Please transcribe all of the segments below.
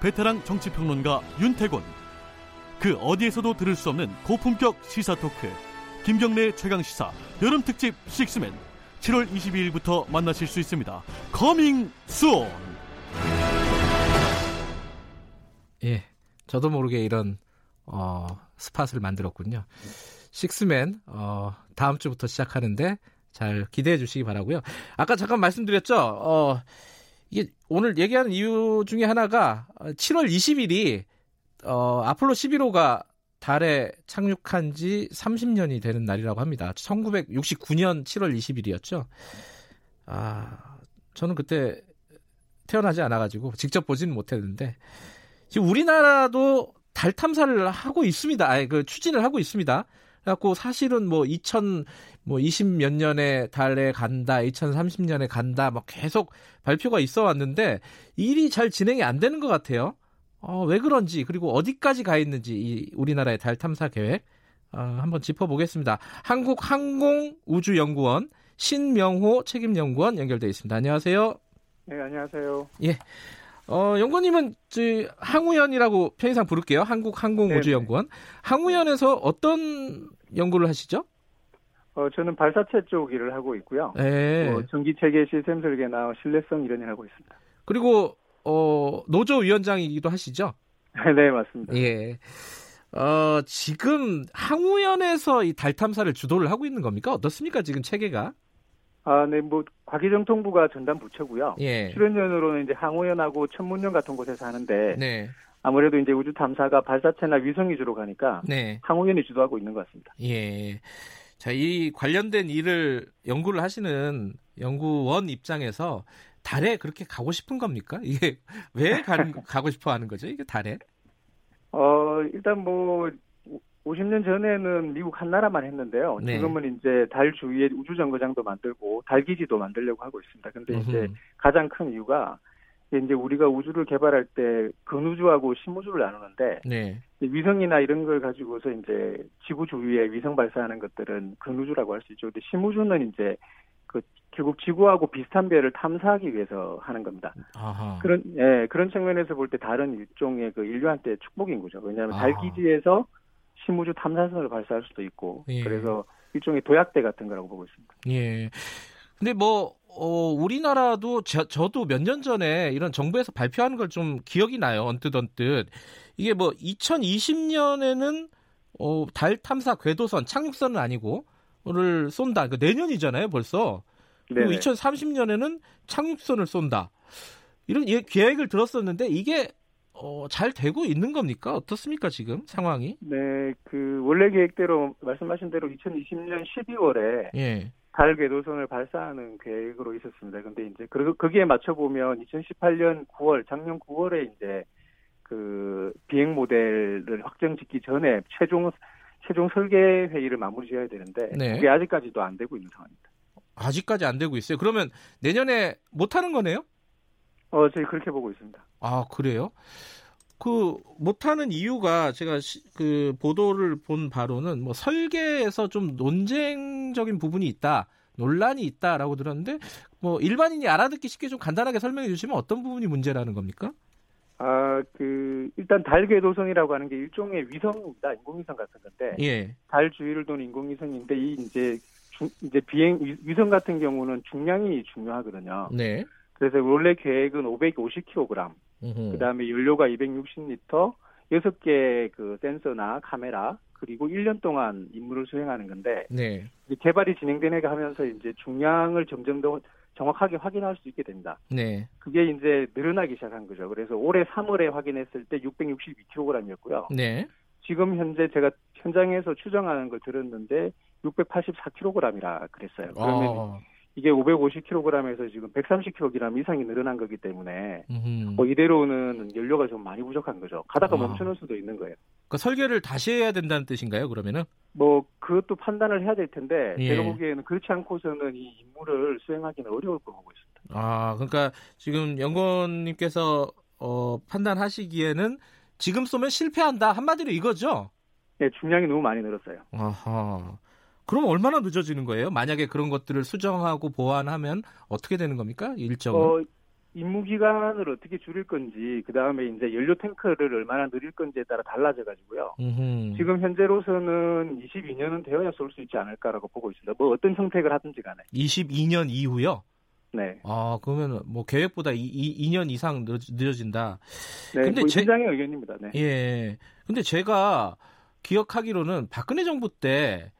베테랑 정치평론가 윤태곤 그 어디에서도 들을 수 없는 고품격 시사 토크 김경래 최강 시사 여름 특집 식스맨 7월 22일부터 만나실 수 있습니다. Coming soon. 예, 저도 모르게 이런 어, spot을 만들었군요. 식스맨 어, 다음 주부터 시작하는데 잘 기대해 주시기 바라고요. 아까 잠깐 말씀드렸죠. 어, 이게 오늘 얘기하는 이유 중에 하나가 7월 20일이 어, 아폴로 11호가 달에 착륙한 지 30년이 되는 날이라고 합니다. 1969년 7월 20일이었죠. 아, 저는 그때 태어나지 않아가지고 직접 보지는 못했는데 지금 우리나라도 달 탐사를 하고 있습니다. 아니, 그 추진을 하고 있습니다. 그래갖고 사실은 뭐 2000, 뭐 20몇 년에 달에 간다, 2030년에 간다, 막 계속 발표가 있어 왔는데 일이 잘 진행이 안 되는 것 같아요. 어, 왜 그런지 그리고 어디까지 가 있는지 이 우리나라의 달 탐사 계획 어, 한번 짚어보겠습니다. 한국항공우주연구원 신명호 책임연구원 연결돼 있습니다. 안녕하세요. 네, 안녕하세요. 예. 어, 연구원님은 저 항우연이라고 편의상 부를게요. 한국항공우주연구원. 항우연에서 어떤 연구를 하시죠? 어, 저는 발사체 쪽 일을 하고 있고요. 네. 어, 전기 체계 시스템 설계나 신뢰성 이런 일을 하고 있습니다. 그리고 어, 노조 위원장이기도 하시죠? 네, 맞습니다. 예. 어, 지금 항우연에서 이 달 탐사를 주도를 하고 있는 겁니까? 어떻습니까? 지금 체계가? 아, 네, 뭐 과기정통부가 전담 부처고요. 예. 출연연으로는 이제 항우연하고 천문연 같은 곳에서 하는데 네. 아무래도 이제 우주 탐사가 발사체나 위성 위주로 가니까 네. 항우연이 주도하고 있는 것 같습니다. 예. 자, 이 관련된 일을 연구를 하시는 연구원 입장에서 달에 그렇게 가고 싶은 겁니까? 이게 왜 가는, 가고 싶어 하는 거죠? 이게 달에? 어, 일단 뭐 50년 전에는 미국 한 나라만 했는데요. 네. 지금은 이제 달 주위에 우주 정거장도 만들고 달 기지도 만들려고 하고 있습니다. 근데 이제. 가장 큰 이유가 이제 우리가 우주를 개발할 때 근우주하고 심우주를 나누는데 네. 위성이나 이런 걸 가지고서 이제 지구 주위에 위성 발사하는 것들은 근우주라고 할 수 있죠. 근데 심우주는 이제 그 결국 지구하고 비슷한 별을 탐사하기 위해서 하는 겁니다. 아하. 그런 예 그런 측면에서 볼 때 다른 일종의 그 인류한테 축복인 거죠. 왜냐하면 아. 달 기지에서 심우주 탐사선을 발사할 수도 있고 예. 그래서 일종의 도약대 같은 거라고 보고 있습니다. 예. 근데 뭐, 어, 우리나라도 저, 저도 몇 년 전에 이런 정부에서 발표하는 걸 좀 기억이 나요. 언뜻 언뜻. 이게 뭐 2020년에는 어, 달 탐사 궤도선, 착륙선은 아니고, 를 쏜다. 그 내년이잖아요, 벌써. 그리고 네네. 2030년에는 착륙선을 쏜다. 이런 예- 계획을 들었었는데 이게 어, 잘 되고 있는 겁니까? 어떻습니까, 지금 상황이? 네, 그 원래 계획대로 말씀하신 대로 2020년 12월에 예. 달 궤도선을 발사하는 계획으로 있었습니다. 근데 이제 그 거기에 맞춰 보면 2018년 9월, 작년 9월에 이제 그 비행 모델을 확정 짓기 전에 최종 최종 설계 회의를 마무리 지어야 되는데 네. 그게 아직까지도 안 되고 있는 상황입니다. 아직까지 안 되고 있어요. 그러면 내년에 못 하는 거네요? 어, 저희 그렇게 보고 있습니다. 아, 그래요? 그 못하는 이유가 제가 시- 그 보도를 본 바로는 뭐 설계에서 좀 논쟁적인 부분이 있다. 논란이 있다라고 들었는데 뭐 일반인이 알아듣기 쉽게 좀 간단하게 설명해 주시면 어떤 부분이 문제라는 겁니까? 아, 그 일단 달 궤도선이라고 하는 게 일종의 위성입니다. 인공위성 같은 건데 예. 달 주위를 도는 인공위성인데 이 이제 중- 이제 비행 위- 위성 같은 경우는 중량이 중요하거든요. 네. 그래서 원래 계획은 550kg, 음흠. 그 다음에 연료가 260리터, 6개 그 센서나 카메라, 그리고 1년 동안 임무를 수행하는 건데 네. 개발이 진행되내가 하면서 이제 중량을 점점 더 정확하게 확인할 수 있게 됩니다. 네. 그게 이제 늘어나기 시작한 거죠. 그래서 올해 3월에 확인했을 때 662kg이었고요. 네. 지금 현재 제가 현장에서 추정하는 걸 들었는데 684kg이라 그랬어요. 그러면 어, 이게 550kg에서 지금 130kg 이상이 늘어난 거기 때문에 음흠. 뭐 이대로는 연료가 좀 많이 부족한 거죠. 가다가 아. 멈추는 수도 있는 거예요. 그러니까 설계를 다시 해야 된다는 뜻인가요? 그러면은? 뭐 그것도 판단을 해야 될 텐데 예. 제가 보기에는 그렇지 않고서는 이 임무를 수행하기는 어려울 거 보고 있습니다. 아, 그러니까 지금 연구원님께서 어, 판단하시기에는 지금 쏘면 실패한다 한마디로 이거죠? 네, 중량이 너무 많이 늘었어요. 아하. 그럼 얼마나 늦어지는 거예요? 만약에 그런 것들을 수정하고 보완하면 어떻게 되는 겁니까? 일정은? 어, 임무 기간을 어떻게 줄일 건지 그 다음에 이제 연료 탱크를 얼마나 늘릴 건지에 따라 달라져 가지고요. 음흠. 지금 현재로서는 22년은 되어야 쏠 수 있지 않을까라고 보고 있습니다. 뭐 어떤 선택을 하든지 간에. 22년 이후요? 네. 아, 그러면 뭐 계획보다 이, 이 2년 이상 늦, 늦어진다. 네. 근데 뭐 제- 현장의 의견입니다. 네. 예. 근데 제가 기억하기로는 박근혜 정부 때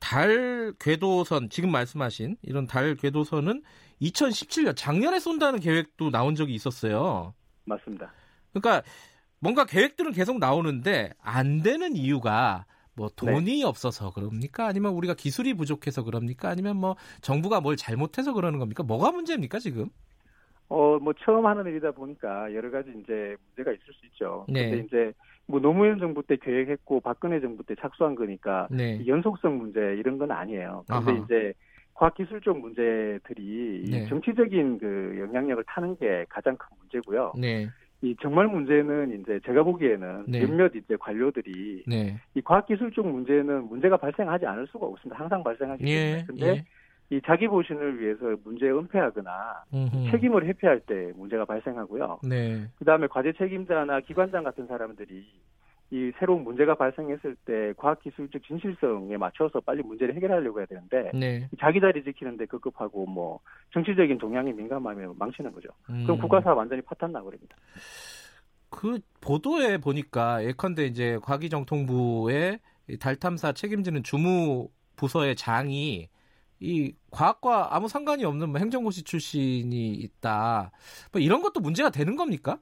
달 궤도선 지금 말씀하신 이런 달 궤도선은 2017년 작년에 쏜다는 계획도 나온 적이 있었어요. 맞습니다. 그러니까 뭔가 계획들은 계속 나오는데 안 되는 이유가 뭐 돈이 없어서 그럽니까? 아니면 우리가 기술이 부족해서 그럽니까? 아니면 뭐 정부가 뭘 잘못해서 그러는 겁니까? 뭐가 문제입니까 지금? 어, 뭐 처음 하는 일이다 보니까 여러 가지 이제 문제가 있을 수 있죠. 네. 근데 이제 뭐 노무현 정부 때 계획했고 박근혜 정부 때 착수한 거니까 네. 연속성 문제 이런 건 아니에요. 근데 아하. 이제 과학기술 적 문제들이 이 네. 정치적인 그 영향력을 타는 게 가장 큰 문제고요. 네. 이 정말 문제는 이제 제가 보기에는 네. 몇몇 이제 관료들이 네. 이 과학기술 적 문제는 문제가 발생하지 않을 수가 없습니다. 항상 발생하기 때문에. 예. 근데 예. 이 자기 보신을 위해서 문제 은폐하거나 음흠. 책임을 회피할 때 문제가 발생하고요. 네. 그 다음에 과제 책임자나 기관장 같은 사람들이 이 새로운 문제가 발생했을 때 과학기술적 진실성에 맞춰서 빨리 문제를 해결하려고 해야 되는데 네. 자기 자리 지키는데 급급하고 뭐 정치적인 동향에 민감하면 망치는 거죠. 그럼 음. 국가사 완전히 파탄 나버립니다. 그 보도에 보니까 예컨대 이제 과기정통부의 이달 탐사 책임지는 주무 부서의 장이 이 과학과 아무 상관이 없는 뭐 행정고시 출신이 있다. 뭐 이런 것도 문제가 되는 겁니까?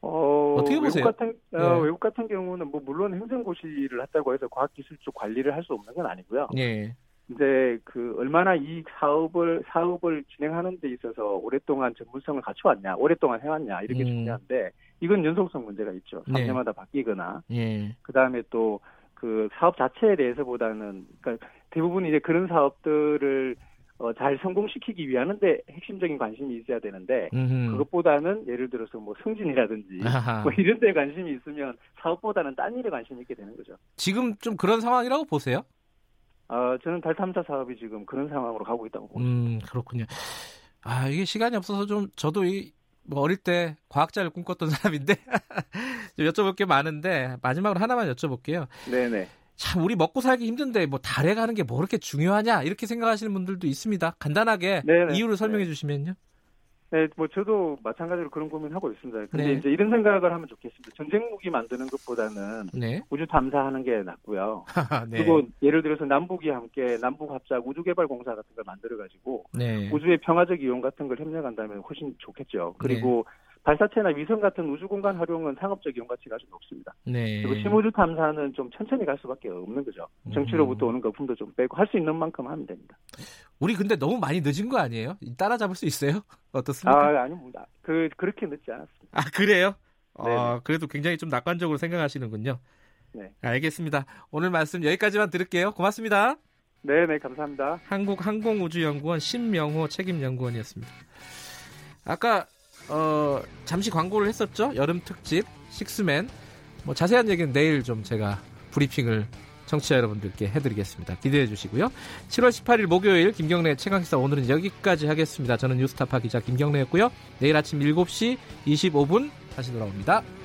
어, 어떻게 보세요? 외국 같은 어, 예. 외국 같은 경우는 뭐 물론 행정고시를 했다고 해서 과학기술적 관리를 할 수 없는 건 아니고요. 예. 이제 그 얼마나 이 사업을 사업을 진행하는 데 있어서 오랫동안 전문성을 갖춰왔냐, 오랫동안 해왔냐 이렇게 음. 중요한데 이건 연속성 문제가 있죠. 네. 3년마다 바뀌거나 예. 그 다음에 또 그 사업 자체에 대해서보다는 그러니까 대부분 이제 그런 사업들을 어, 잘 성공시키기 위하는데 핵심적인 관심이 있어야 되는데 음흠. 그것보다는 예를 들어서 뭐 승진이라든지 아하. 뭐 이런 데 관심이 있으면 사업보다는 딴 일에 관심이 있게 되는 거죠. 지금 좀 그런 상황이라고 보세요? 어, 저는 달 탐사 사업이 지금 그런 상황으로 가고 있다고 봅니다. 음, 그렇군요. 아, 이게 시간이 없어서 좀 저도 이, 뭐 어릴 때 과학자를 꿈꿨던 사람인데 좀 여쭤볼 게 많은데 마지막으로 하나만 여쭤볼게요. 네네. 참 우리 먹고 살기 힘든데 뭐 달에 가는 게 뭐 그렇게 중요하냐 이렇게 생각하시는 분들도 있습니다. 간단하게 네네. 이유를 설명해 주시면요. 네, 뭐 저도 마찬가지로 그런 고민하고 있습니다. 근데 네. 이제 이런 생각을 하면 좋겠습니다. 전쟁 무기 만드는 것보다는 네. 우주 탐사하는 게 낫고요. 네. 그리고 예를 들어서 남북이 함께 남북 합작 우주 개발 공사 같은 걸 만들어 가지고 네. 우주의 평화적 이용 같은 걸 협력한다면 훨씬 좋겠죠. 그리고 네. 발사체나 위성 같은 우주 공간 활용은 상업적 이용 가치가 아주 높습니다. 네. 그리고 심우주 탐사는 좀 천천히 갈 수밖에 없는 거죠. 정치로부터 음. 오는 거품도 좀 빼고 할 수 있는 만큼 하면 됩니다. 우리 근데 너무 많이 늦은 거 아니에요? 따라잡을 수 있어요? 어떻습니까? 아, 아닙니다. 그 그렇게 늦지 않았습니다. 아, 그래요? 아, 그래도 굉장히 좀 낙관적으로 생각하시는군요. 네. 알겠습니다. 오늘 말씀 여기까지만 들을게요. 고맙습니다. 네, 네, 감사합니다. 한국항공우주연구원 신명호 책임연구원이었습니다. 아까 어, 잠시 광고를 했었죠. 여름 특집 식스맨. 뭐 자세한 얘기는 내일 좀 제가 브리핑을 청취자 여러분들께 해드리겠습니다. 기대해 주시고요. 7월 18일 목요일 김경래 최강시사 오늘은 여기까지 하겠습니다. 저는 뉴스타파 기자 김경래였고요. 내일 아침 7시 25분 다시 돌아옵니다.